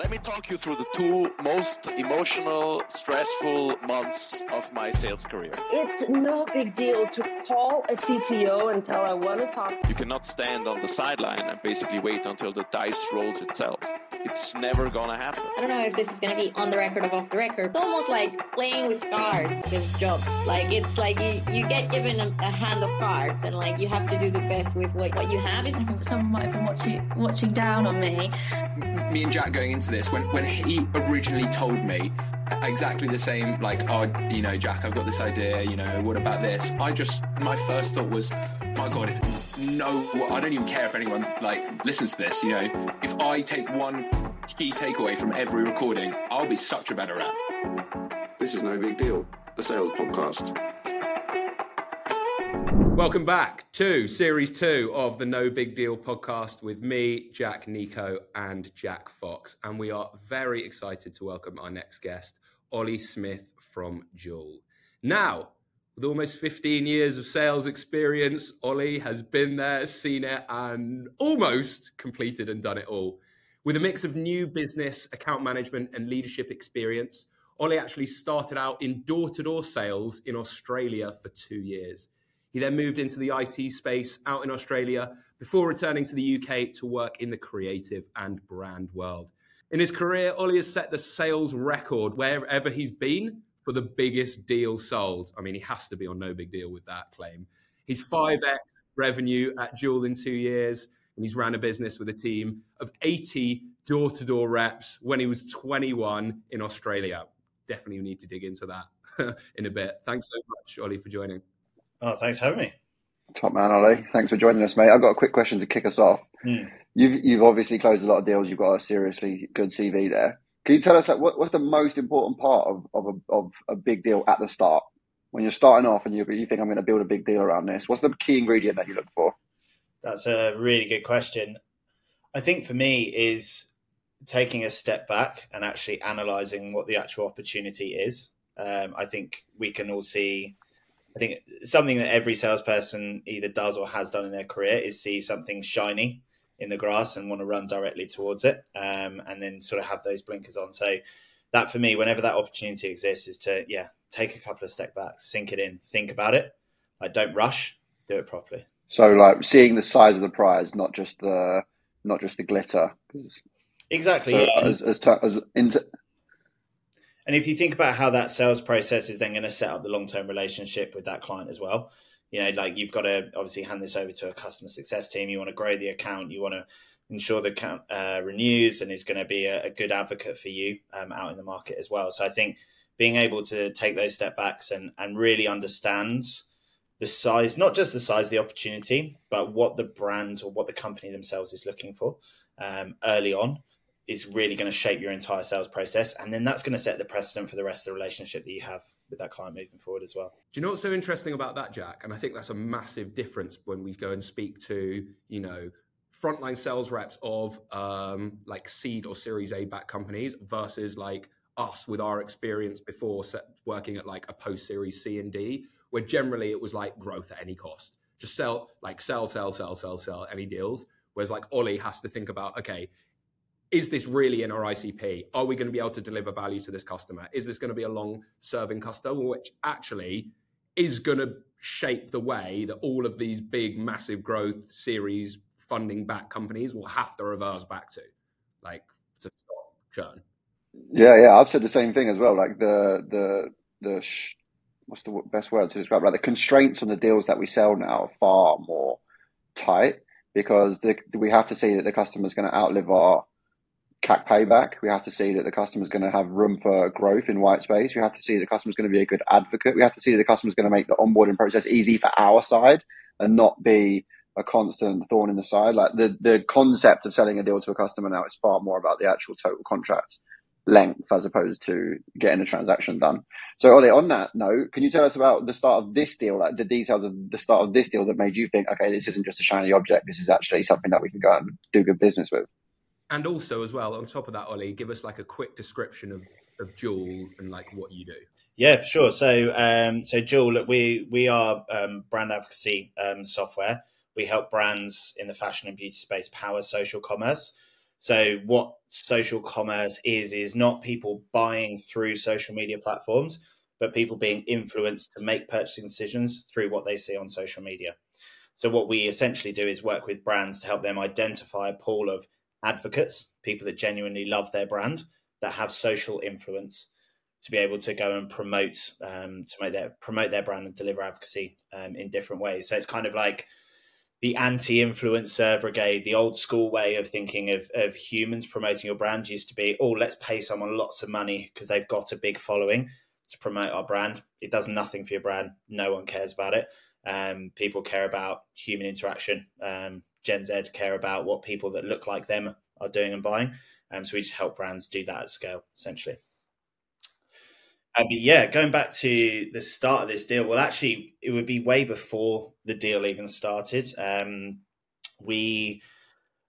Let me talk you through the two most emotional, stressful months of my sales career. It's no big deal to call a CTO and tell I want to talk. You cannot stand on the sideline and basically wait until the dice rolls itself. It's never gonna happen. I don't know if this is gonna be on the record or off the record. It's almost like playing with cards, this job. Like it's like you, you get given a, a hand of cards and like you have to do the best with what, what you have. Is someone might have been watching watching down on me. Me and Jack going into this when when he originally told me exactly the same like oh you know jack i've got this idea you know what about this? I just my first thought was my god if no i don't even care if anyone like listens to this you know? If i take one key takeaway from every recording i'll be such a better rep this is no big deal. The sales podcast Welcome back to series two of the No Big Deal podcast with me, Jack Nico, and Jack Fox. And we are very excited to welcome our next guest, Ollie Smith from Duel. Now, with almost 15 years of sales experience, Ollie has been there, seen it, and almost completed and done it all. With a mix of new business, account management, and leadership experience, Ollie actually started out in door to door sales in Australia for two years. He then moved into the IT space out in Australia before returning to the UK to work in the creative and brand world. In his career, Ollie has set the sales record wherever he's been for the biggest deal sold. I mean, he has to be on no big deal with that claim. He's 5x revenue at Duel in two years, and he's ran a business with a team of 80 door to door reps when he was 21 in Australia. Definitely need to dig into that in a bit. Thanks so much, Ollie, for joining. Oh, thanks for having me. Top man, Ollie. Thanks for joining us, mate. I've got a quick question to kick us off. Mm. You've you've obviously closed a lot of deals. You've got a seriously good CV there. Can you tell us like, what, what's the most important part of of a, of a big deal at the start when you're starting off and you you think I'm going to build a big deal around this? What's the key ingredient that you look for? That's a really good question. I think for me is taking a step back and actually analyzing what the actual opportunity is. Um, I think we can all see I think something that every salesperson either does or has done in their career is see something shiny in the grass and want to run directly towards it, um, and then sort of have those blinkers on. So that for me, whenever that opportunity exists, is to yeah take a couple of step backs, sink it in, think about it. Like don't rush, do it properly. So like seeing the size of the prize, not just the not just the glitter. Exactly. So yeah. as, as, as into, and if you think about how that sales process is then going to set up the long term relationship with that client as well, you know, like you've got to obviously hand this over to a customer success team. You want to grow the account. You want to ensure the account uh, renews and is going to be a, a good advocate for you um, out in the market as well. So I think being able to take those step backs and and really understand the size, not just the size of the opportunity, but what the brand or what the company themselves is looking for um, early on is really going to shape your entire sales process. And then that's going to set the precedent for the rest of the relationship that you have with that client moving forward as well. Do you know what's so interesting about that, Jack? And I think that's a massive difference when we go and speak to, you know, frontline sales reps of um, like seed or series A back companies versus like us with our experience before working at like a post series C and D, where generally it was like growth at any cost. Just sell, like sell, sell, sell, sell, sell any deals. Whereas like Ollie has to think about, okay, is this really in our ICP? Are we going to be able to deliver value to this customer? Is this going to be a long serving customer, which actually is going to shape the way that all of these big, massive growth series funding back companies will have to reverse back to, like to stop churn? Yeah, yeah, I've said the same thing as well. Like the the the sh- what's the best word to describe? Like the constraints on the deals that we sell now are far more tight because the, we have to see that the customer is going to outlive our CAC payback. We have to see that the customer is going to have room for growth in white space. We have to see the customer is going to be a good advocate. We have to see that the customer is going to make the onboarding process easy for our side and not be a constant thorn in the side. Like the, the concept of selling a deal to a customer now is far more about the actual total contract length as opposed to getting a transaction done. So Ollie, on that note, can you tell us about the start of this deal, like the details of the start of this deal that made you think, okay, this isn't just a shiny object. This is actually something that we can go and do good business with and also as well on top of that ollie give us like a quick description of of Duel and like what you do. Yeah for sure. So um so Duel we we are um, brand advocacy um, software. We help brands in the fashion and beauty space power social commerce. So what social commerce is is not people buying through social media platforms, but people being influenced to make purchasing decisions through what they see on social media. So what we essentially do is work with brands to help them identify a pool of advocates, people that genuinely love their brand, that have social influence, to be able to go and promote um, to make their promote their brand and deliver advocacy um, in different ways. So it's kind of like the anti-influencer brigade, the old school way of thinking of, of humans promoting your brand used to be, oh, let's pay someone lots of money because they've got a big following to promote our brand. It does nothing for your brand. No one cares about it. Um, people care about human interaction. Um, Gen Z care about what people that look like them are doing and buying. Um, so we just help brands do that at scale, essentially. Uh, but yeah, going back to the start of this deal, well, actually, it would be way before the deal even started. Um, we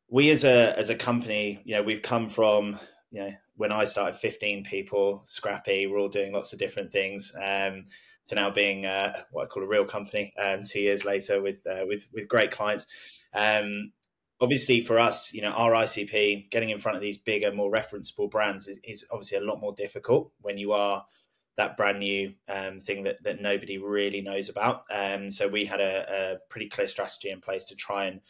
we as a as a company, you know, we've come from you know when I started, fifteen people, scrappy. We're all doing lots of different things. Um, to now being uh, what I call a real company. Um, two years later, with uh, with with great clients. Um, obviously for us, you know, our ICP getting in front of these bigger, more referenceable brands is, is obviously a lot more difficult when you are that brand new um, thing that, that nobody really knows about. Um, so we had a, a, pretty clear strategy in place to try and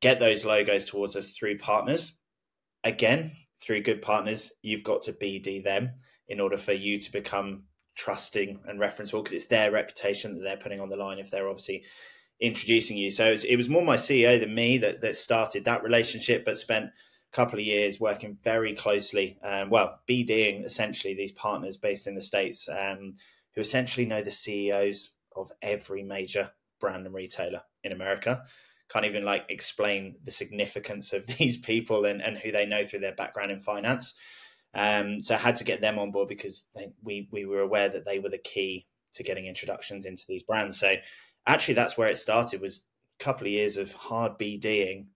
get those logos towards us through partners. Again, through good partners, you've got to BD them in order for you to become trusting and referenceable because it's their reputation that they're putting on the line if they're obviously introducing you. So it was, more my CEO than me that, that started that relationship, but spent a couple of years working very closely, um, well, BDing essentially these partners based in the States um, who essentially know the CEOs of every major brand and retailer in America. Can't even like explain the significance of these people and, and who they know through their background in finance. Um, so I had to get them on board because they, we we were aware that they were the key to getting introductions into these brands. So actually that's where it started was a couple of years of hard BDing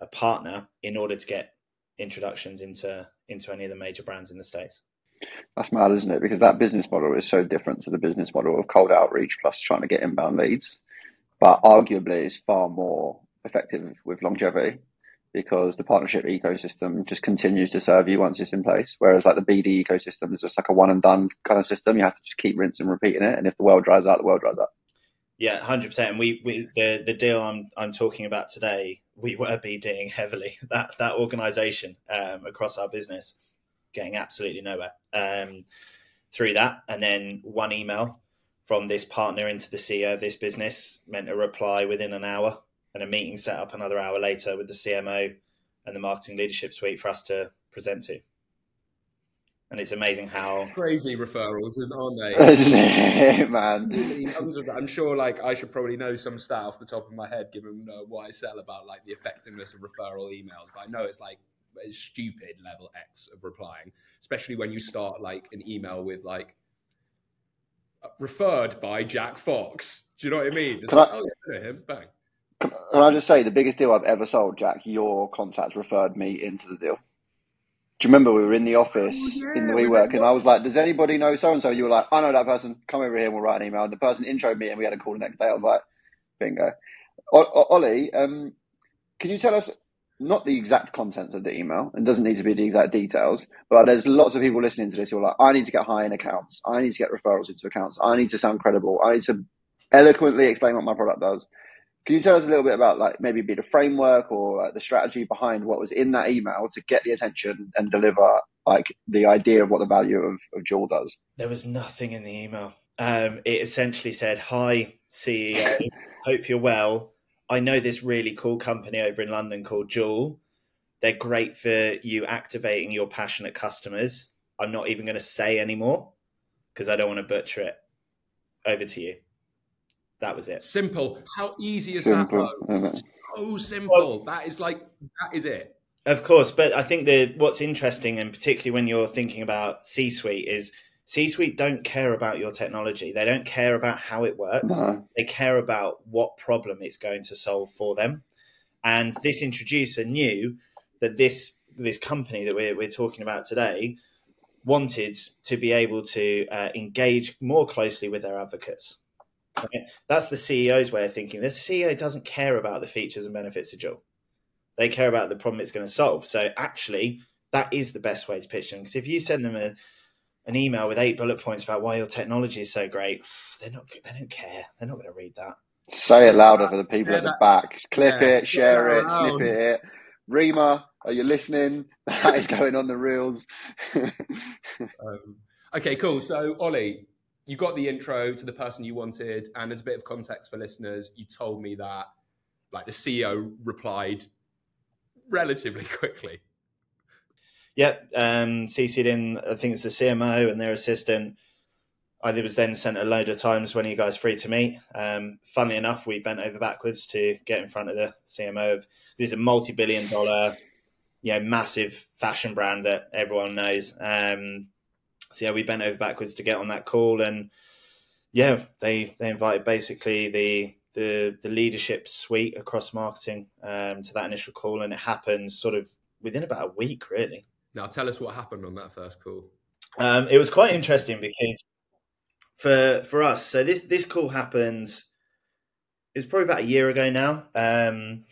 a partner in order to get introductions into into any of the major brands in the states. That's mad, isn't it? Because that business model is so different to the business model of cold outreach plus trying to get inbound leads. But arguably, is far more effective with longevity because the partnership ecosystem just continues to serve you once it's in place. Whereas like the BD ecosystem is just like a one and done kind of system. You have to just keep rinsing and repeating it. And if the well dries out, the well dries out. Yeah, hundred percent. We, we the the deal I'm I'm talking about today, we were BDing heavily that that organisation um, across our business, getting absolutely nowhere um, through that. And then one email from this partner into the CEO of this business meant a reply within an hour, and a meeting set up another hour later with the CMO and the marketing leadership suite for us to present to and it's amazing how crazy referrals, aren't they? man. I'm sure, like I should probably know some stat off the top of my head, given uh, what I sell about like the effectiveness of referral emails. But I know it's like a stupid level X of replying, especially when you start like an email with like referred by Jack Fox. Do you know what I mean? It's like, I, oh yeah, him, bang. Can I just say the biggest deal I've ever sold, Jack? Your contact referred me into the deal. Do you remember we were in the office oh, yeah, in the WeWork and I was like, does anybody know so and so? You were like, I know that person. Come over here and we'll write an email. And the person introed me and we had a call the next day. I was like, bingo. O- Ollie, um, can you tell us not the exact contents of the email and doesn't need to be the exact details, but there's lots of people listening to this who are like, I need to get high in accounts. I need to get referrals into accounts. I need to sound credible. I need to eloquently explain what my product does. Can you tell us a little bit about like maybe be the framework or like, the strategy behind what was in that email to get the attention and deliver like the idea of what the value of, of Duel does? There was nothing in the email. Um, it essentially said, "Hi CEO, hope you're well. I know this really cool company over in London called Duel. They're great for you activating your passionate customers. I'm not even going to say anymore because I don't want to butcher it. Over to you." That was it. Simple. How easy is simple, that? So simple. Well, that is like that is it. Of course, but I think that what's interesting, and particularly when you're thinking about C-suite, is C-suite don't care about your technology. They don't care about how it works. No. They care about what problem it's going to solve for them. And this introducer knew that this this company that we're, we're talking about today wanted to be able to uh, engage more closely with their advocates. Right? That's the CEO's way of thinking. The CEO doesn't care about the features and benefits of Duel. They care about the problem it's going to solve. So actually, that is the best way to pitch them. Because if you send them a an email with eight bullet points about why your technology is so great, they're not. They don't care. They're not going to read that. Say it louder for the people Yeah, at the that- back. Clip yeah, it, share share it, around. snip it. Rima, are you listening? That is going on the reels. Um, okay, cool. So, Ollie, you got the intro to the person you wanted, and as a bit of context for listeners, you told me that like the CEO replied relatively quickly. Yep. Um, CC'd in, I think it's the CMO and their assistant. I was then sent a load of times when you guys free to meet. Um, funnily enough, we bent over backwards to get in front of the CMO of this is a multi-billion dollar, you know, massive fashion brand that everyone knows. Um, so yeah, we bent over backwards to get on that call, and yeah, they they invited basically the the the leadership suite across marketing um, to that initial call, and it happened sort of within about a week, really. Now, tell us what happened on that first call. Um, it was quite interesting because for for us, so this this call happened. It was probably about a year ago now. Um,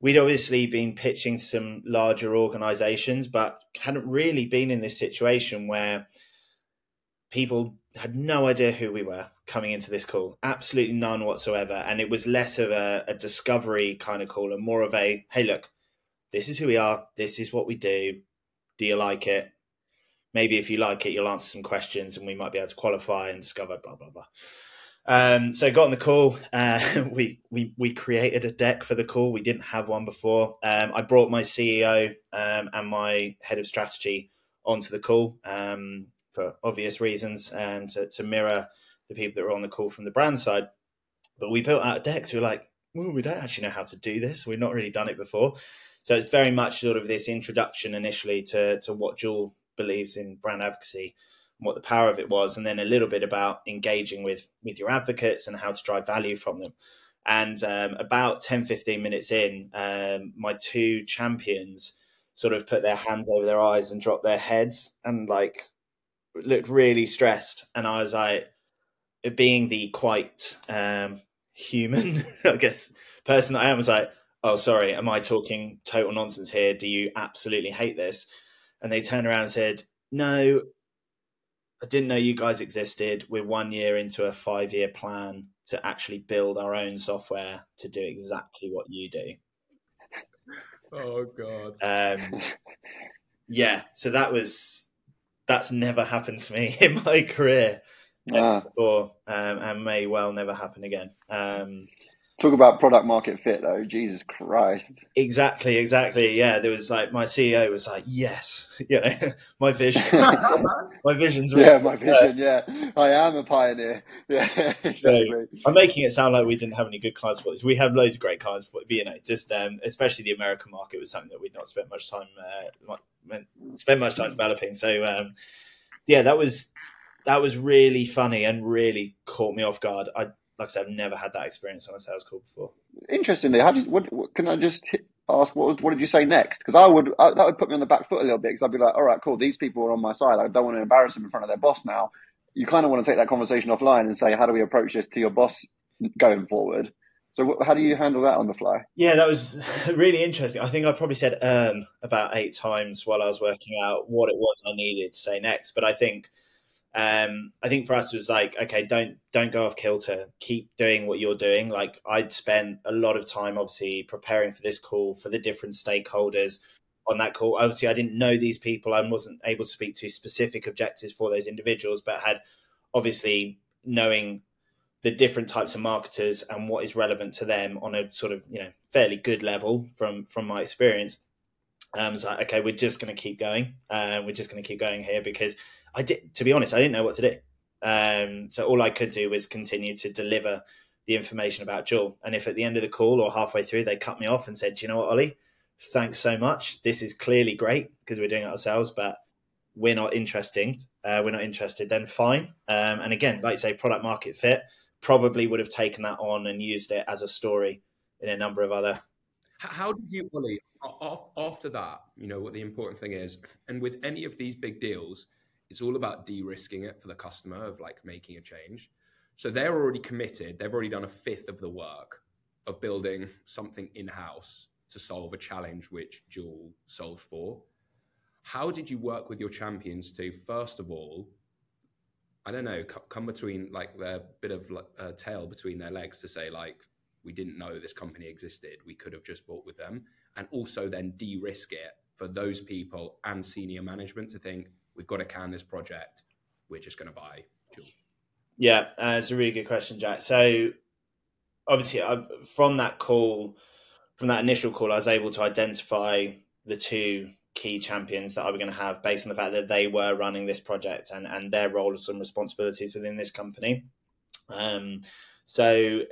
we'd obviously been pitching to some larger organisations, but hadn't really been in this situation where people had no idea who we were coming into this call. Absolutely none whatsoever. And it was less of a, a discovery kind of call and more of a, hey, look, this is who we are. This is what we do. Do you like it? Maybe if you like it, you'll answer some questions and we might be able to qualify and discover blah, blah, blah. Um, so got on the call. Uh, we, we we created a deck for the call. We didn't have one before. Um, I brought my CEO um, and my head of strategy onto the call um, for obvious reasons and to, to mirror the people that were on the call from the brand side. But we built out a deck. So we were like, well, we don't actually know how to do this. We've not really done it before. So it's very much sort of this introduction initially to to what Duel believes in brand advocacy and what the power of it was, and then a little bit about engaging with with your advocates and how to drive value from them. And um, about 10, 15 minutes in, um, my two champions sort of put their hands over their eyes and dropped their heads and like looked really stressed. And I was like, being the quite um, human, I guess, person that I am, was like, oh, sorry, am I talking total nonsense here? Do you absolutely hate this? And they turned around and said, no, I didn't know you guys existed. We're one year into a five year plan to actually build our own software to do exactly what you do. Oh God. Um, yeah, so that was that's never happened to me in my career Ah. before, um, and may well never happen again. Um, Talk about product market fit though. Jesus Christ. exactly, exactly. Yeah, there was like my CEO was like, "Yes, you know, my vision, my vision's Yeah, real." my vision. Yeah, I am a pioneer. Yeah, exactly. I'm making it sound like we didn't have any good clients for this. We have loads of great clients for but, you know, just um, especially the American market was something that we'd not spent much time uh, much time developing. So um, yeah, that was that was really funny and really caught me off guard. I like I said, I've never had that experience on a sales call before. Interestingly, how did what, what can I just hit, ask? What was what did you say next? Because I would I, that would put me on the back foot a little bit because I'd be like, all right, cool. These people are on my side. I don't want to embarrass them in front of their boss now. You kind of want to take that conversation offline and say, how do we approach this to your boss going forward? So how do you handle that on the fly? Yeah, that was really interesting. I think I probably said um about eight times while I was working out what it was I needed to say next. But I think um I think for us it was like, okay, don't don't go off kilter. Keep doing what you're doing. Like I'd spent a lot of time obviously preparing for this call for the different stakeholders on that call. Obviously I didn't know these people. I wasn't able to speak to specific objectives for those individuals, but had obviously knowing the different types of marketers and what is relevant to them on a sort of you know fairly good level from from my experience. Um, like okay, we're just going to keep going, uh, we're just going to keep going here because I did. To be honest, I didn't know what to do. Um, so all I could do was continue to deliver the information about Duel. And if at the end of the call or halfway through they cut me off and said, "Do you know what, Ollie? Thanks so much. This is clearly great because we're doing it ourselves, but we're not interesting. Uh, we're not interested. Then fine. Um, and again, like you say, product market fit probably would have taken that on and used it as a story in a number of other. How did you, Ollie, after that, you know what the important thing is? And with any of these big deals, it's all about de risking it for the customer of like making a change. So they're already committed, they've already done a fifth of the work of building something in house to solve a challenge which Duel solved for. How did you work with your champions to, first of all, I don't know, come between like a bit of a tail between their legs to say, like, we didn't know this company existed. We could have just bought with them. And also then de risk it for those people and senior management to think, we've got to can this project. We're just going to buy. Yeah, uh, it's a really good question, Jack. So, obviously, I've, from that call, from that initial call, I was able to identify the two key champions that I were going to have based on the fact that they were running this project and, and their roles and responsibilities within this company. Um, so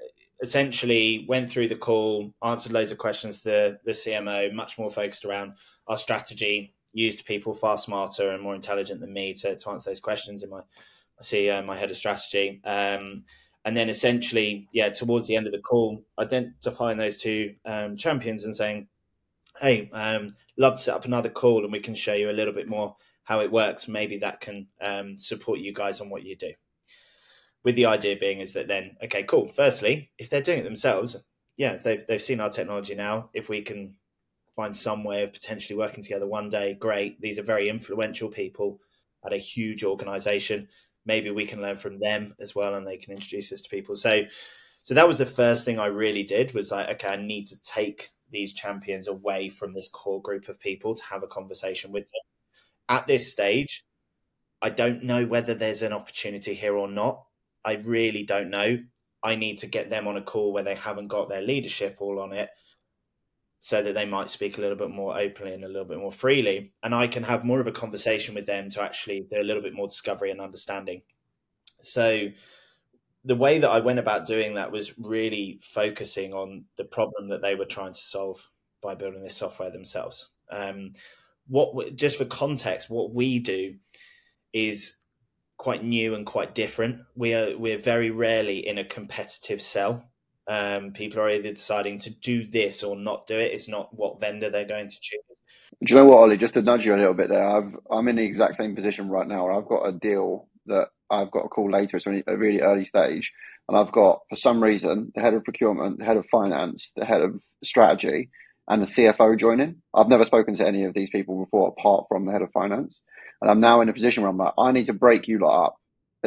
essentially went through the call, answered loads of questions to the, the CMO, much more focused around our strategy, used people far smarter and more intelligent than me to, to answer those questions in my CEO, my head of strategy. Um, and then essentially, yeah, towards the end of the call, identifying those two um, champions and saying, hey, um, love to set up another call and we can show you a little bit more how it works. Maybe that can um, support you guys on what you do. With the idea being is that then, okay, cool. Firstly, if they're doing it themselves, yeah, they've they've seen our technology now. If we can find some way of potentially working together one day, great. These are very influential people at a huge organization. Maybe we can learn from them as well, and they can introduce us to people. So, so that was the first thing I really did was like, okay, I need to take these champions away from this core group of people to have a conversation with them. At this stage, I don't know whether there's an opportunity here or not. I really don't know. I need to get them on a call where they haven't got their leadership all on it so that they might speak a little bit more openly and a little bit more freely. And I can have more of a conversation with them to actually do a little bit more discovery and understanding. So the way that I went about doing that was really focusing on the problem that they were trying to solve by building this software themselves. Um, what just for context, what we do is quite new and quite different. We are we're very rarely in a competitive sell. Um, people are either deciding to do this or not do it. It's not what vendor they're going to choose. Do you know what, Ollie? Just to nudge you a little bit there, I've, I'm in the exact same position right now. I've got a deal that I've got a call later. It's a really early stage, and I've got for some reason the head of procurement, the head of finance, the head of strategy, and the CFO joining. I've never spoken to any of these people before, apart from the head of finance, and I'm now in a position where I'm like, I need to break you lot up.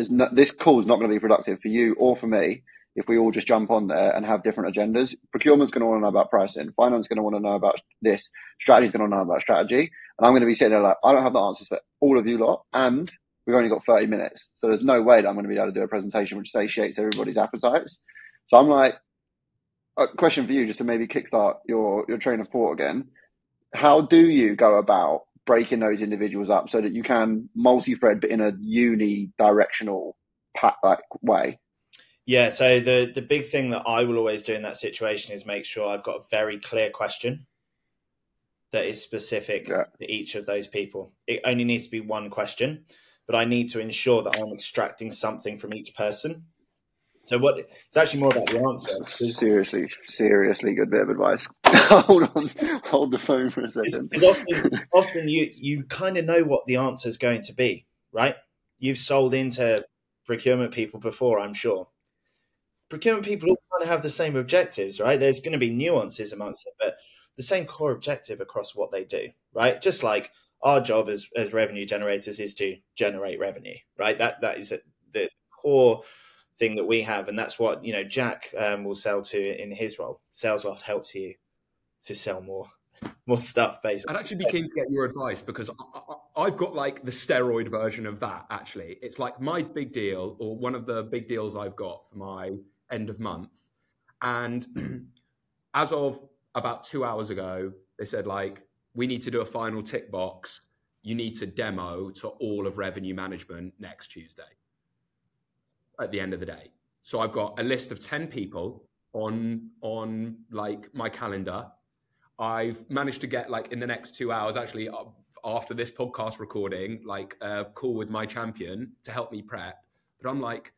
No, this call is not going to be productive for you or for me if we all just jump on there and have different agendas. Procurement's going to want to know about pricing. Finance is going to want to know about this. Strategy is going to know about strategy. And I'm going to be sitting there like, I don't have the answers for all of you lot. And we've only got 30 minutes. So there's no way that I'm going to be able to do a presentation which satiates everybody's appetites. So I'm like, a question for you, just to maybe kickstart your, your train of thought again. How do you go about breaking those individuals up so that you can multi-thread, but in a uni-directional like way? Yeah. So the the big thing that I will always do in that situation is make sure I've got a very clear question that is specific yeah. to each of those people. It only needs to be one question but I need to ensure that I'm extracting something from each person. So what it's actually more about the answer. Seriously, seriously good bit of advice. hold on, hold the phone for a second. Because often, often you you kind of know what the answer is going to be, right? You've sold into procurement people before, I'm sure. Procurement people all kind of have the same objectives, right? There's going to be nuances amongst them, but the same core objective across what they do, right? Just like our job as, as revenue generators is to generate revenue, right? That that is the core thing that we have, and that's what you know Jack um, will sell to in his role. SalesLoft helps you to sell more more stuff. Basically, I'd actually be keen to get your advice because I, have got like the steroid version of that. Actually, it's like my big deal or one of the big deals I've got for my end of month, and as of about two hours ago, they said like we need to do a final tick box. You need to demo to all of revenue management next Tuesday at the end of the day. So I've got a list of 10 people on on like my calendar. I've managed to get like in the next 2 hours actually uh, after this podcast recording like a call with my champion to help me prep. But I'm like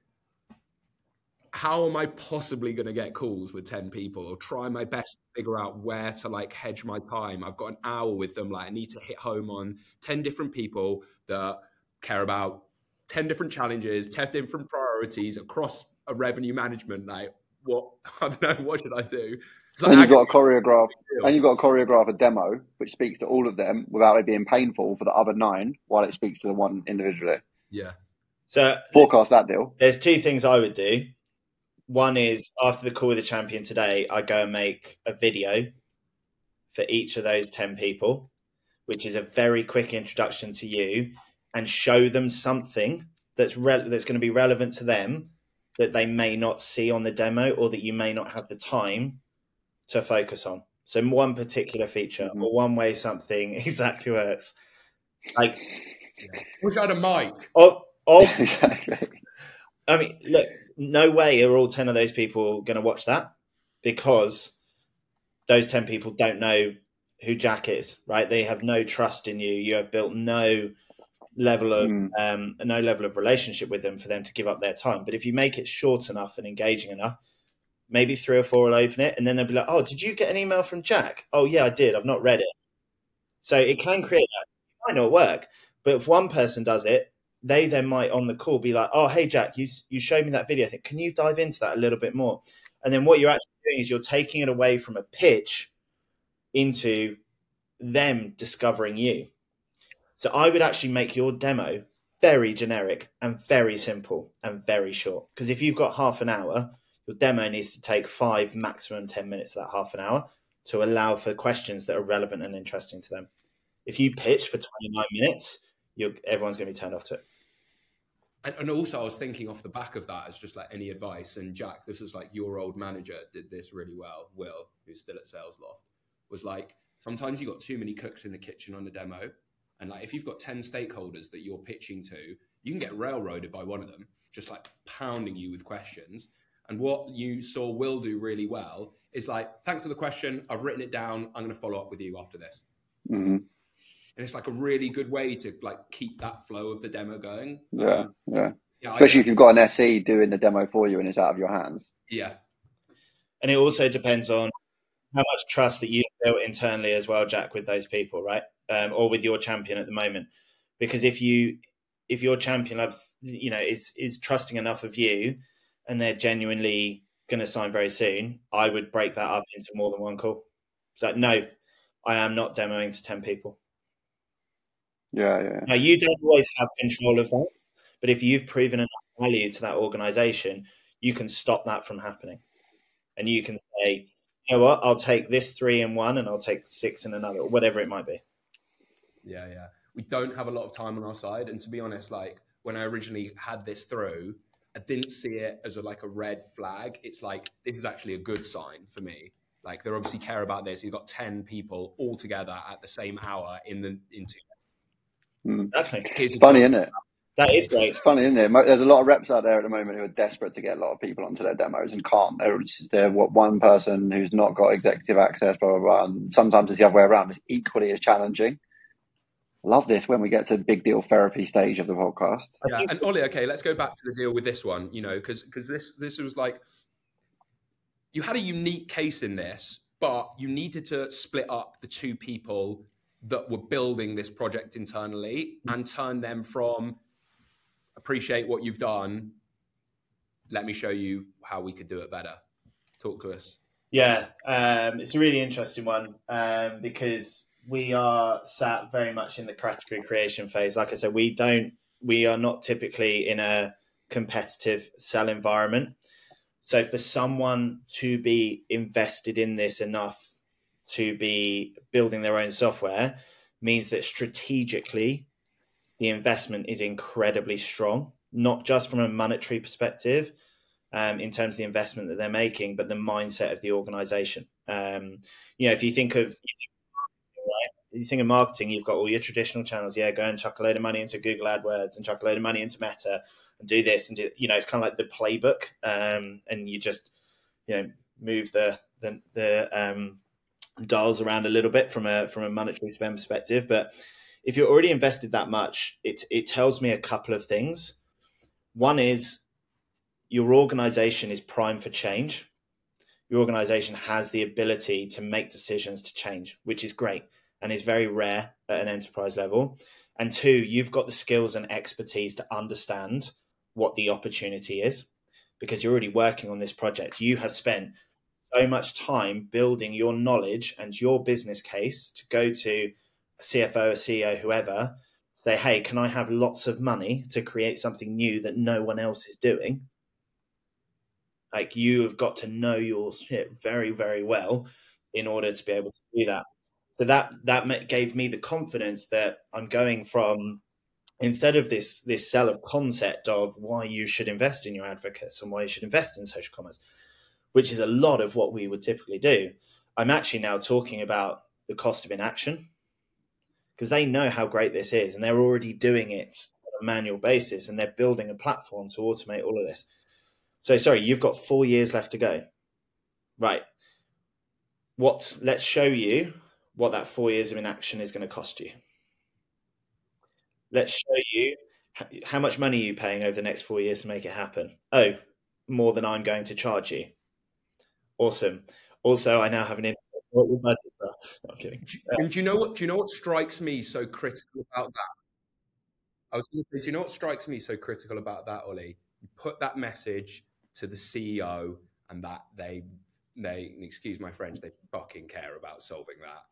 how am I possibly going to get calls with 10 people or try my best to figure out where to like hedge my time? I've got an hour with them. Like I need to hit home on 10 different people that care about 10 different challenges, 10 different priorities across a revenue management. Like what I don't know. What should I do? It's And you've got a aggravating choreograph, and you've got to choreograph a demo which speaks to all of them without it being painful for the other nine, while it speaks to the one individually. yeah, So Forecast that deal. there's two things I would do. One is after the call with the champion today, I go and make a video for each of those 10 people, which is a very quick introduction to you and show them something that's re- that's going to be relevant to them that they may not see on the demo or that you may not have the time to focus on. So one particular feature Mhm. or one way something exactly works. Like wish I had a mic. oh, oh exactly. I mean, look, no way are all 10 of those people going to watch that because those 10 people don't know who Jack is, right? They have no trust in you. You have built no level of Mm. um, no level of relationship with them for them to give up their time. But if you make it short enough and engaging enough, maybe three or four will open it and then they'll be like, "Oh, did you get an email from Jack?" "Oh, yeah, I did. I've not read it." So it can create that. It might not work, but if one person does it, they then might on the call be like, "Oh, hey Jack, you you showed me that video. I think can you dive into that a little bit more?" And then what you're actually doing is you're taking it away from a pitch into them discovering you. So I would actually make your demo very generic and very simple and very short. Because if you've got half an hour, your demo needs to take five, maximum 10 minutes of that half an hour to allow for questions that are relevant and interesting to them. If you pitch for 29 minutes, everyone's going to be turned off to it. And, and also, I was thinking off the back of that as just like any advice. And Jack, this was like your old manager did this really well. Will, who's still at SalesLoft, was like sometimes you got too many cooks in the kitchen on the demo, and like if you've got ten stakeholders that you're pitching to, you can get railroaded by one of them, just like pounding you with questions. And what you saw Will do really well is like, thanks for the question. I've written it down. I'm going to follow up with you after this. hmm And it's like a really good way to like keep that flow of the demo going. Yeah, yeah. Yeah, I- Especially if you've got an SE doing the demo for you and it's out of your hands. yeah, And it also depends on how much trust that you've built internally as well, Jack, with those people, right? Um, or with your champion at the moment. Because if you if your champion loves you know is is trusting enough of you and they're genuinely gonna sign very soon, I would break that up into more than one call. It's like, no, I am not demoing to ten people. Yeah, yeah. Now you don't always have control of that, but if you've proven enough value to that organization, you can stop that from happening. And you can say, you know what, I'll take this three in one and I'll take six in another, or whatever it might be. yeah, yeah. We don't have a lot of time on our side, and to be honest, like when I originally had this through, I didn't see it as a, like a red flag. It's like this is actually a good sign for me. Like they obviously care about this. You've got ten people all together at the same hour in the into. Exactly. It's funny, job. isn't it? That is great. It's funny, isn't it? There's a lot of reps out there at the moment who are desperate to get a lot of people onto their demos and can't. They're, they're what one person who's not got executive access, blah blah blah. And sometimes it's the other way around. It's equally as challenging. Love this when we get to the big deal therapy stage of the podcast. Yeah, and Ollie, okay, let's go back to the deal with this one. You know, because because this this was like you had a unique case in this, but you needed to split up the two people that were building this project internally and turn them from appreciate what you've done. Let me show you how we could do it better. Talk to us. Yeah, um, it's a really interesting one um, because we are sat very much in the category creation phase. Like I said, we don't, we are not typically in a competitive sell environment. So for someone to be invested in this enough to be building their own software means that strategically the investment is incredibly strong, not just from a monetary perspective, um, in terms of the investment that they're making, but the mindset of the organization. Um, you know, if you think of you think, of marketing, you've got all your traditional channels. Yeah, go and chuck a load of money into Google AdWords and chuck a load of money into Meta and do this and do. You know, it's kind of like the playbook, um, and you just you know move the the, the um, dials around a little bit from a from a monetary spend perspective. But if you're already invested that much, it it tells me a couple of things. One is your organization is prime for change. Your organization has the ability to make decisions to change, which is great and is very rare at an enterprise level. And two, you've got the skills and expertise to understand what the opportunity is. because you're already working on this project. You have spent so much time building your knowledge and your business case to go to a CFO, a CEO, whoever, say, hey, can I have lots of money to create something new that no one else is doing? Like you have got to know your shit very, very well in order to be able to do that. So that that gave me the confidence that I'm going from instead of this this sell of concept of why you should invest in your advocates and why you should invest in social commerce, which is a lot of what we would typically do. I'm actually now talking about the cost of inaction because they know how great this is and they're already doing it on a manual basis and they're building a platform to automate all of this. So sorry, you've got four years left to go. Right. What let's show you what that four years of inaction is going to cost you. Let's show you how much money are you paying over the next four years to make it happen. Oh, more than I'm going to charge you. Awesome. Also, I now have an what your budgets are. No, I'm kidding. And do you know what? Do you know what strikes me so critical about that? I was going to say, do you know what strikes me so critical about that, Ollie? You put that message to the CEO, and that they they excuse my French, they fucking care about solving that.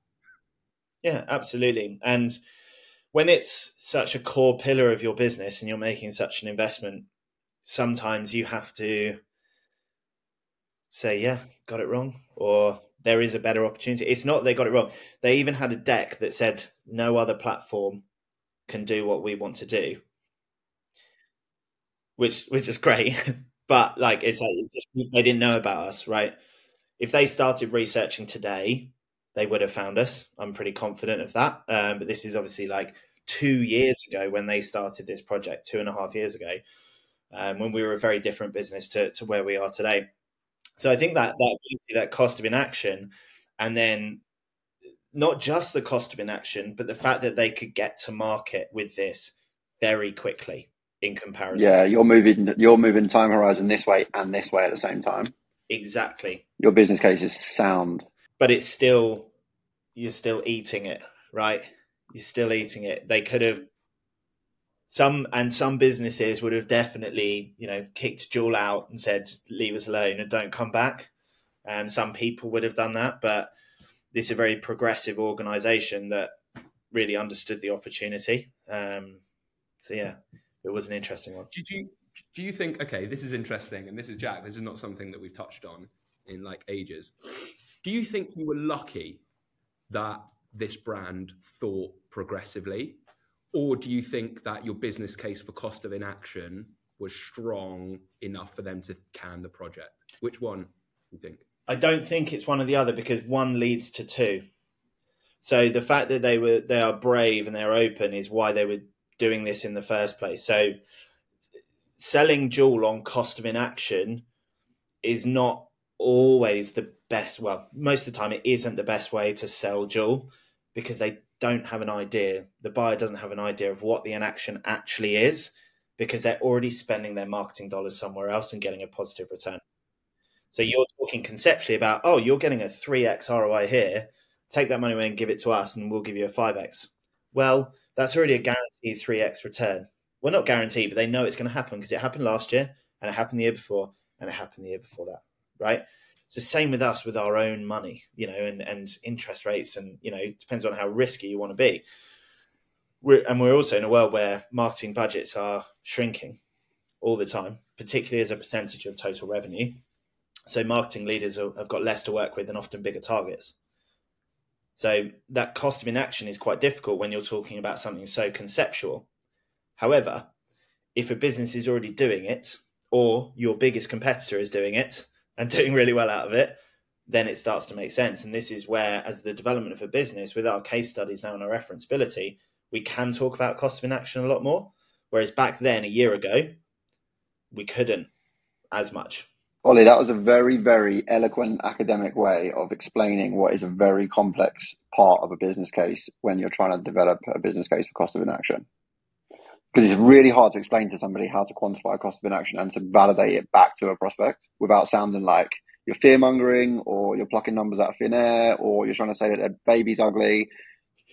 Yeah, absolutely. And when it's such a core pillar of your business and you're making such an investment, sometimes you have to say, yeah, got it wrong, or there is a better opportunity. It's not they got it wrong. They even had a deck that said no other platform can do what we want to do, which which is great. but like it's like it's just they didn't know about us, right? If they started researching today, they would have found us. I'm pretty confident of that. Um, but this is obviously like two years ago when they started this project, two and a half years ago, um, when we were a very different business to, to where we are today. So I think that that that cost of inaction, and then not just the cost of inaction, but the fact that they could get to market with this very quickly in comparison. Yeah, you're moving you're moving time horizon this way and this way at the same time. Exactly. Your business case is sound. But it's still you're still eating it, right? You're still eating it. They could have some and some businesses would have definitely you know kicked Duel out and said leave us alone and don't come back. And some people would have done that, but this is a very progressive organisation that really understood the opportunity. Um, so yeah, it was an interesting one. Did you do you think okay, this is interesting, and this is Jack. This is not something that we've touched on in like ages. Do you think you were lucky that this brand thought progressively or do you think that your business case for cost of inaction was strong enough for them to can the project? Which one do you think? I don't think it's one or the other because one leads to two. So the fact that they were they are brave and they're open is why they were doing this in the first place. So selling Duel on cost of inaction is not always the best. Well, most of the time, it isn't the best way to sell Duel because they don't have an idea. The buyer doesn't have an idea of what the inaction actually is because they're already spending their marketing dollars somewhere else and getting a positive return. So you're talking conceptually about, oh, you're getting a 3x ROI here. Take that money away and give it to us, and we'll give you a 5x. Well, that's already a guaranteed 3x return. Well, not guaranteed, but they know it's going to happen because it happened last year and it happened the year before and it happened the year before that, right? It's the same with us with our own money, you know, and, and interest rates, and you know, it depends on how risky you want to be. We're, and we're also in a world where marketing budgets are shrinking all the time, particularly as a percentage of total revenue. So marketing leaders have got less to work with and often bigger targets. So that cost of inaction is quite difficult when you're talking about something so conceptual. However, if a business is already doing it, or your biggest competitor is doing it, and doing really well out of it, then it starts to make sense. And this is where, as the development of a business, with our case studies now and our referenceability, we can talk about cost of inaction a lot more. Whereas back then, a year ago, we couldn't as much. Ollie, that was a very, very eloquent academic way of explaining what is a very complex part of a business case when you're trying to develop a business case for cost of inaction because it's really hard to explain to somebody how to quantify a cost of inaction and to validate it back to a prospect without sounding like you're fear mongering or you're plucking numbers out of thin air or you're trying to say that their baby's ugly.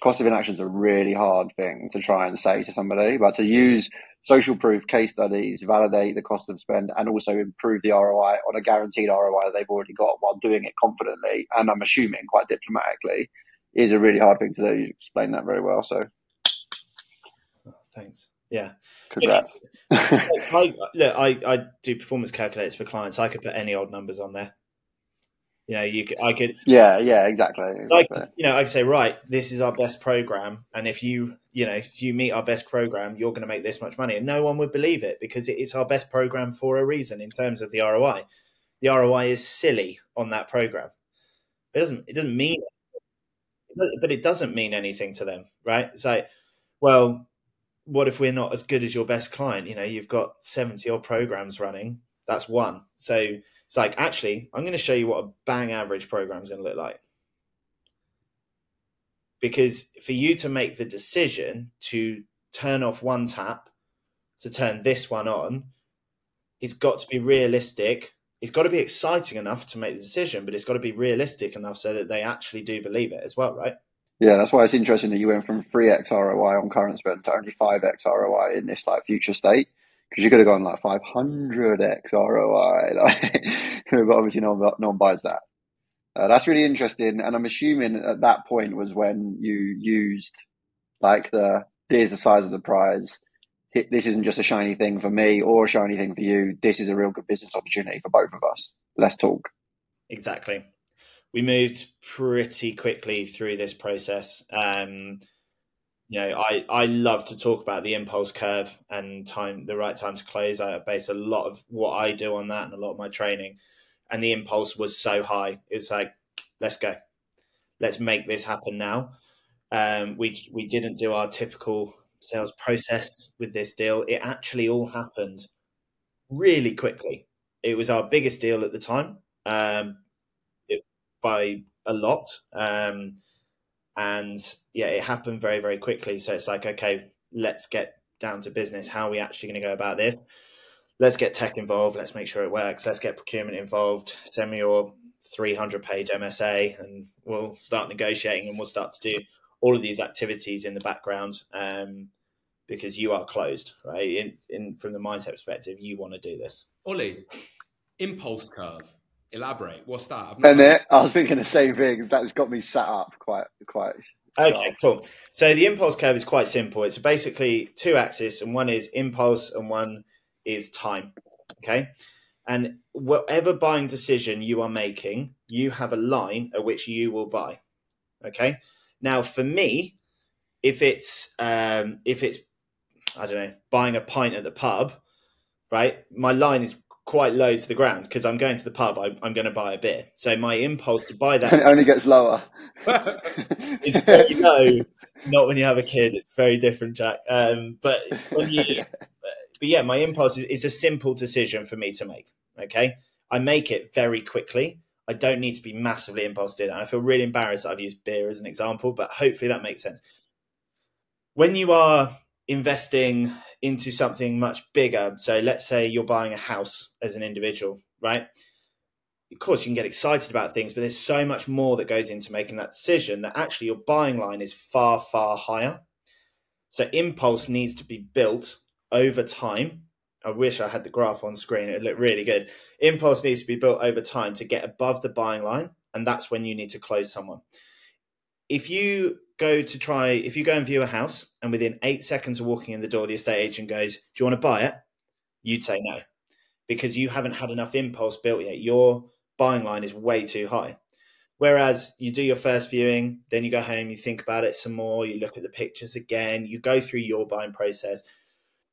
Cost of inaction is a really hard thing to try and say to somebody, but to use social proof, case studies, validate the cost of spend, and also improve the ROI on a guaranteed ROI that they've already got while doing it confidently, and I'm assuming quite diplomatically, is a really hard thing to do. You explained that very well. So, thanks. Yeah. Congrats. I, look, I, I do performance calculators for clients. I could put any odd numbers on there. You know, you could, I could. Yeah, yeah, exactly. exactly. Like, you know, I could say, right, this is our best program, and if you, you know, if you meet our best program, you're going to make this much money, and no one would believe it because it's our best program for a reason in terms of the ROI. The ROI is silly on that program. It doesn't. It doesn't mean, but it doesn't mean anything to them, right? It's like, well, what if we're not as good as your best client? You know, you've got seventy odd programs running. That's one. So it's like, actually, I'm going to show you what a bang average program is going to look like. Because for you to make the decision to turn off one tap to turn this one on, it's got to be realistic. It's got to be exciting enough to make the decision, but it's got to be realistic enough so that they actually do believe it as well, right? Yeah, that's why it's interesting that you went from 3x ROI on current spend to only 5x ROI in this like future state because you could have gone like 500x ROI, like, but obviously no one, no one buys that. Uh, that's really interesting, and I'm assuming at that point was when you used like the here's the size of the prize. This isn't just a shiny thing for me or a shiny thing for you. This is a real good business opportunity for both of us. Let's talk. Exactly. We moved pretty quickly through this process. Um, you know, I, I love to talk about the impulse curve and time, the right time to close. I base a lot of what I do on that and a lot of my training. And the impulse was so high. It was like, let's go. Let's make this happen now. Um, we, we didn't do our typical sales process with this deal. It actually all happened really quickly. It was our biggest deal at the time um, by a lot. Um, and yeah, it happened very, very quickly. So it's like, okay, let's get down to business. How are we actually going to go about this? Let's get tech involved. Let's make sure it works. Let's get procurement involved. Send me your 300 page MSA and we'll start negotiating and we'll start to do all of these activities in the background um, because you are closed, right? In, in From the mindset perspective, you want to do this. Ollie, impulse curve Elaborate. What's that? And it, I was thinking the same thing. That's got me sat up quite, quite. Okay, cool. So the impulse curve is quite simple. It's basically two axes, and one is impulse, and one is time. Okay, and whatever buying decision you are making, you have a line at which you will buy. Okay. Now, for me, if it's um, if it's I don't know buying a pint at the pub, right? My line is quite low to the ground because I'm going to the pub. I, am going to buy a beer. So my impulse to buy that it only gets lower. is very low. Not when you have a kid. It's very different, Jack. Um, but when you, but yeah, my impulse is, is a simple decision for me to make. Okay, I make it very quickly. I don't need to be massively impulsive to do that. And I feel really embarrassed that I've used beer as an example, but hopefully that makes sense. When you are investing into something much bigger. So let's say you're buying a house as an individual, right? Of course, you can get excited about things, but there's so much more that goes into making that decision that actually your buying line is far, far higher. So impulse needs to be built over time. I wish I had the graph on screen. It looked really good. Impulse needs to be built over time to get above the buying line, and that's when you need to close someone. If you go to try, if you go and view a house and within eight seconds of walking in the door, the estate agent goes, Do you want to buy it? You'd say no because you haven't had enough impulse built yet. Your buying line is way too high. Whereas you do your first viewing, then you go home, you think about it some more, you look at the pictures again, you go through your buying process,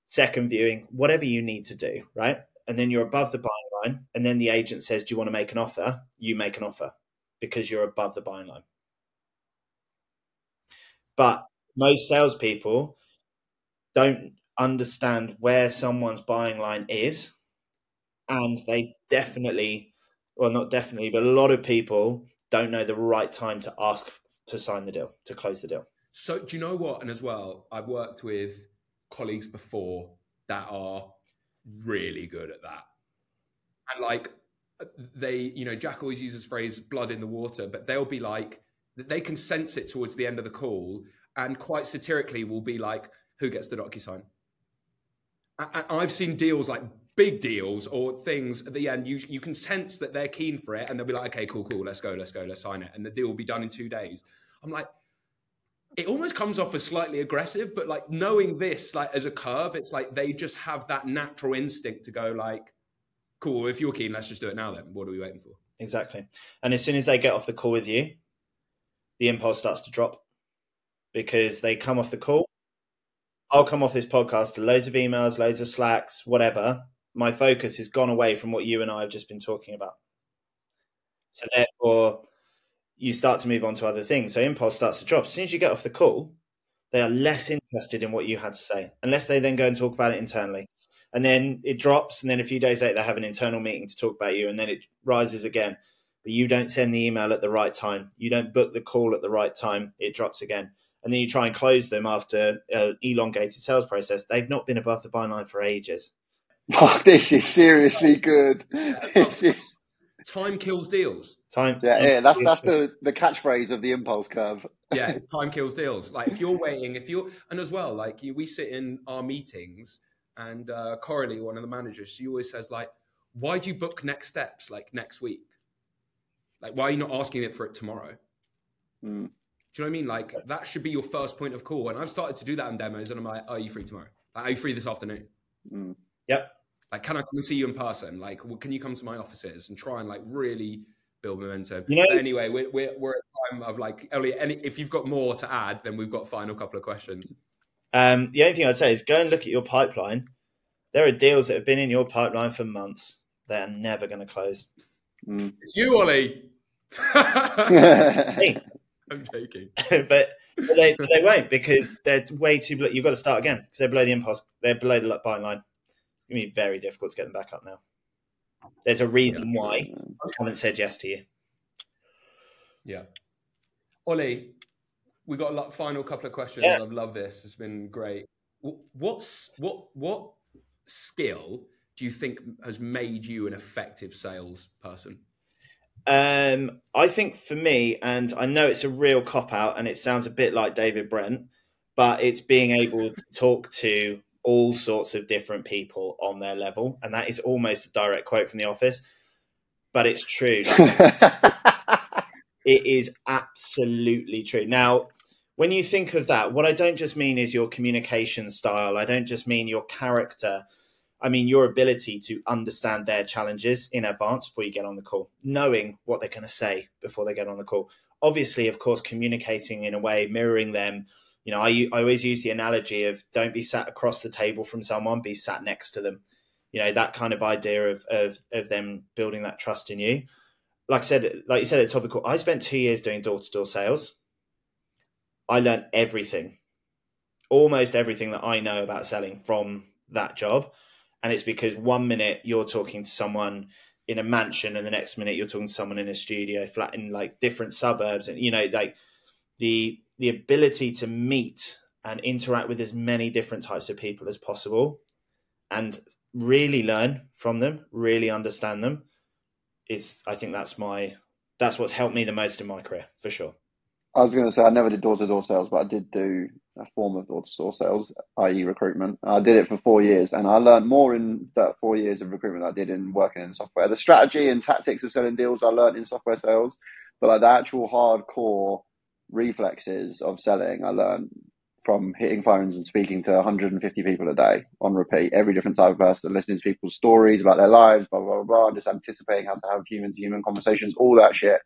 second viewing, whatever you need to do, right? And then you're above the buying line. And then the agent says, Do you want to make an offer? You make an offer because you're above the buying line. But most salespeople don't understand where someone's buying line is. And they definitely, well, not definitely, but a lot of people don't know the right time to ask to sign the deal, to close the deal. So, do you know what? And as well, I've worked with colleagues before that are really good at that. And like, they, you know, Jack always uses phrase blood in the water, but they'll be like, they can sense it towards the end of the call and quite satirically will be like, who gets the DocuSign? I, I've seen deals like big deals or things at the end. You you can sense that they're keen for it, and they'll be like, "Okay, cool, cool, let's go, let's go, let's sign it," and the deal will be done in two days. I'm like, it almost comes off as slightly aggressive, but like knowing this, like as a curve, it's like they just have that natural instinct to go like, "Cool, if you're keen, let's just do it now." Then what are we waiting for? Exactly. And as soon as they get off the call with you, the impulse starts to drop because they come off the call. I'll come off this podcast to loads of emails, loads of slacks, whatever. My focus has gone away from what you and I have just been talking about. So therefore, you start to move on to other things. So impulse starts to drop. As soon as you get off the call, they are less interested in what you had to say, unless they then go and talk about it internally. And then it drops, and then a few days later, they have an internal meeting to talk about you, and then it rises again. But you don't send the email at the right time. You don't book the call at the right time. It drops again and then you try and close them after an elongated sales process, they've not been above the buy line for ages. Oh, this is seriously good. This is... Time kills deals. Time, yeah, time yeah. That's that's the the catchphrase of the impulse curve. yeah, it's time kills deals. Like if you're waiting, if you're, and as well, like you, we sit in our meetings, and uh, Coralie, one of the managers, she always says like, "Why do you book next steps like next week? Like why are you not asking it for it tomorrow?" Mm. Do you know what I mean? Like that should be your first point of call. And I've started to do that in demos, and I'm like, "Are you free tomorrow? Like, are you free this afternoon?" Mm. Yep. Like, can I come and see you in person? Like, well, can you come to my offices and try and like really build momentum? You know, but anyway, we're, we're we're at time of like, Elliot. Any, if you've got more to add, then we've got final couple of questions. Um, the only thing I'd say is go and look at your pipeline. There are deals that have been in your pipeline for months. They are never going to close. Mm. It's you, Ollie. I'm joking. but, but they but they won't because they're way too. Below. You've got to start again because they're below the impulse. They're below the buy line. It's going to be very difficult to get them back up now. There's a reason why I haven't said yes to you. Yeah. Ollie, we got a final couple of questions. Yeah. I love this. It's been great. What's what what skill do you think has made you an effective salesperson? Um, I think for me, and I know it's a real cop out, and it sounds a bit like David Brent, but it's being able to talk to all sorts of different people on their level, and that is almost a direct quote from The Office, but it's true. it is absolutely true. Now, when you think of that, what I don't just mean is your communication style. I don't just mean your character. I mean your ability to understand their challenges in advance before you get on the call, knowing what they're going to say before they get on the call. Obviously, of course, communicating in a way, mirroring them. You know, I, I always use the analogy of don't be sat across the table from someone, be sat next to them. You know, that kind of idea of of of them building that trust in you. Like I said, like you said at the top of the call, I spent two years doing door to door sales. I learned everything, almost everything that I know about selling from that job. And it's because one minute you're talking to someone in a mansion and the next minute you're talking to someone in a studio flat in like different suburbs. And, you know, like the, the ability to meet and interact with as many different types of people as possible and really learn from them, really understand them is, I think that's my, that's what's helped me the most in my career for sure. I was going to say I never did door to door sales, but I did do a form of door to door sales, i.e., recruitment. I did it for four years, and I learned more in that four years of recruitment I did in working in software. The strategy and tactics of selling deals I learned in software sales, but like the actual hardcore reflexes of selling, I learned from hitting phones and speaking to 150 people a day on repeat, every different type of person, listening to people's stories about their lives, blah blah blah, blah and just anticipating how to have human to human conversations, all that shit.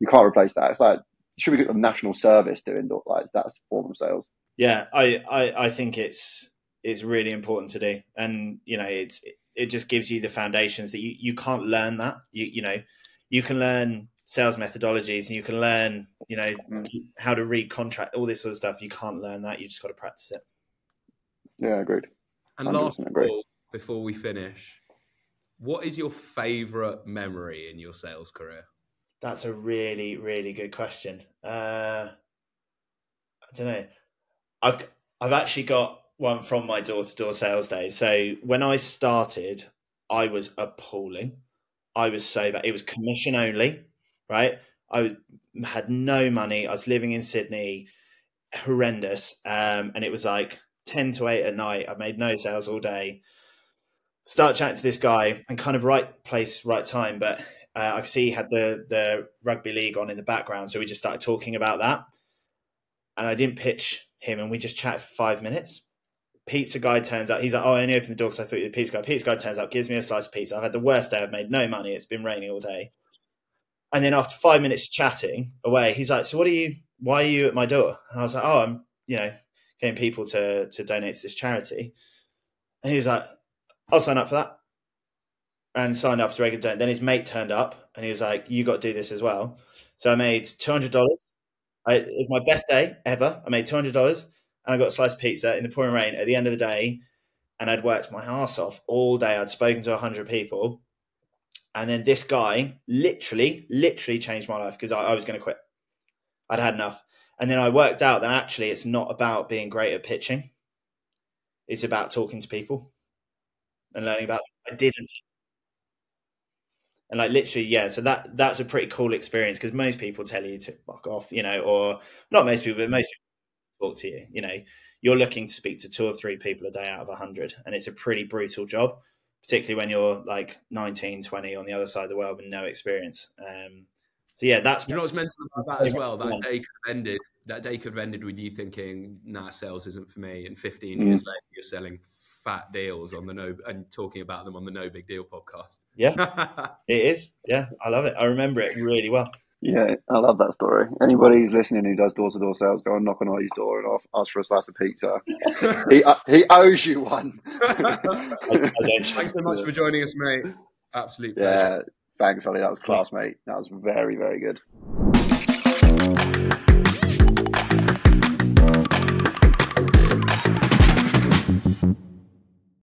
You can't replace that. It's like should be a national service doing door lights. That's a form of sales. Yeah, I, I, I think it's it's really important to do, and you know, it's it just gives you the foundations that you, you can't learn that. You you know, you can learn sales methodologies and you can learn you know mm-hmm. how to read contract, all this sort of stuff. You can't learn that. You just got to practice it. Yeah, agreed. And last agree. all, before we finish, what is your favorite memory in your sales career? That's a really really good question. Uh, I don't know. I've I've actually got one from my door to door sales day. So when I started, I was appalling. I was so bad. It was commission only, right? I had no money. I was living in Sydney, horrendous. Um, and it was like ten to eight at night. I made no sales all day. Start chatting to this guy and kind of right place, right time. But uh, I could see he had the the rugby league on in the background, so we just started talking about that. And I didn't pitch him, and we just chatted for five minutes. Pizza guy turns out he's like, oh, I only opened the door because I thought you were the pizza guy. Pizza guy turns out, gives me a slice of pizza. I've had the worst day. I've made no money. It's been raining all day. And then after five minutes of chatting away, he's like, so what are you? Why are you at my door? And I was like, oh, I'm you know getting people to to donate to this charity. And he was like, I'll sign up for that. And signed up to regular donate. Then his mate turned up and he was like, You got to do this as well. So I made two hundred dollars. It was my best day ever. I made two hundred dollars and I got a slice of pizza in the pouring rain at the end of the day. And I'd worked my ass off all day. I'd spoken to hundred people. And then this guy literally, literally changed my life because I, I was going to quit. I'd had enough. And then I worked out that actually it's not about being great at pitching. It's about talking to people and learning about. I didn't, and like literally, yeah. So that that's a pretty cool experience because most people tell you to fuck off, you know, or not most people, but most people talk to you. You know, you're looking to speak to two or three people a day out of a hundred, and it's a pretty brutal job, particularly when you're like 19, 20 on the other side of the world with no experience. Um, so yeah, that's you know what's mental about that as well. That day could have ended. That day could have ended with you thinking, "Nah, sales isn't for me." And 15 mm. years later, you're selling fat deals on the no and talking about them on the No Big Deal podcast. Yeah, it is. Yeah, I love it. I remember it really well. Yeah, I love that story. Anybody who's listening who does door to door sales, go and knock on Ollie's door and ask for a slice of pizza. he, uh, he owes you one. Thanks so much for joining us, mate. Absolute pleasure. Yeah, thanks, Ollie. That was class, mate. That was very, very good.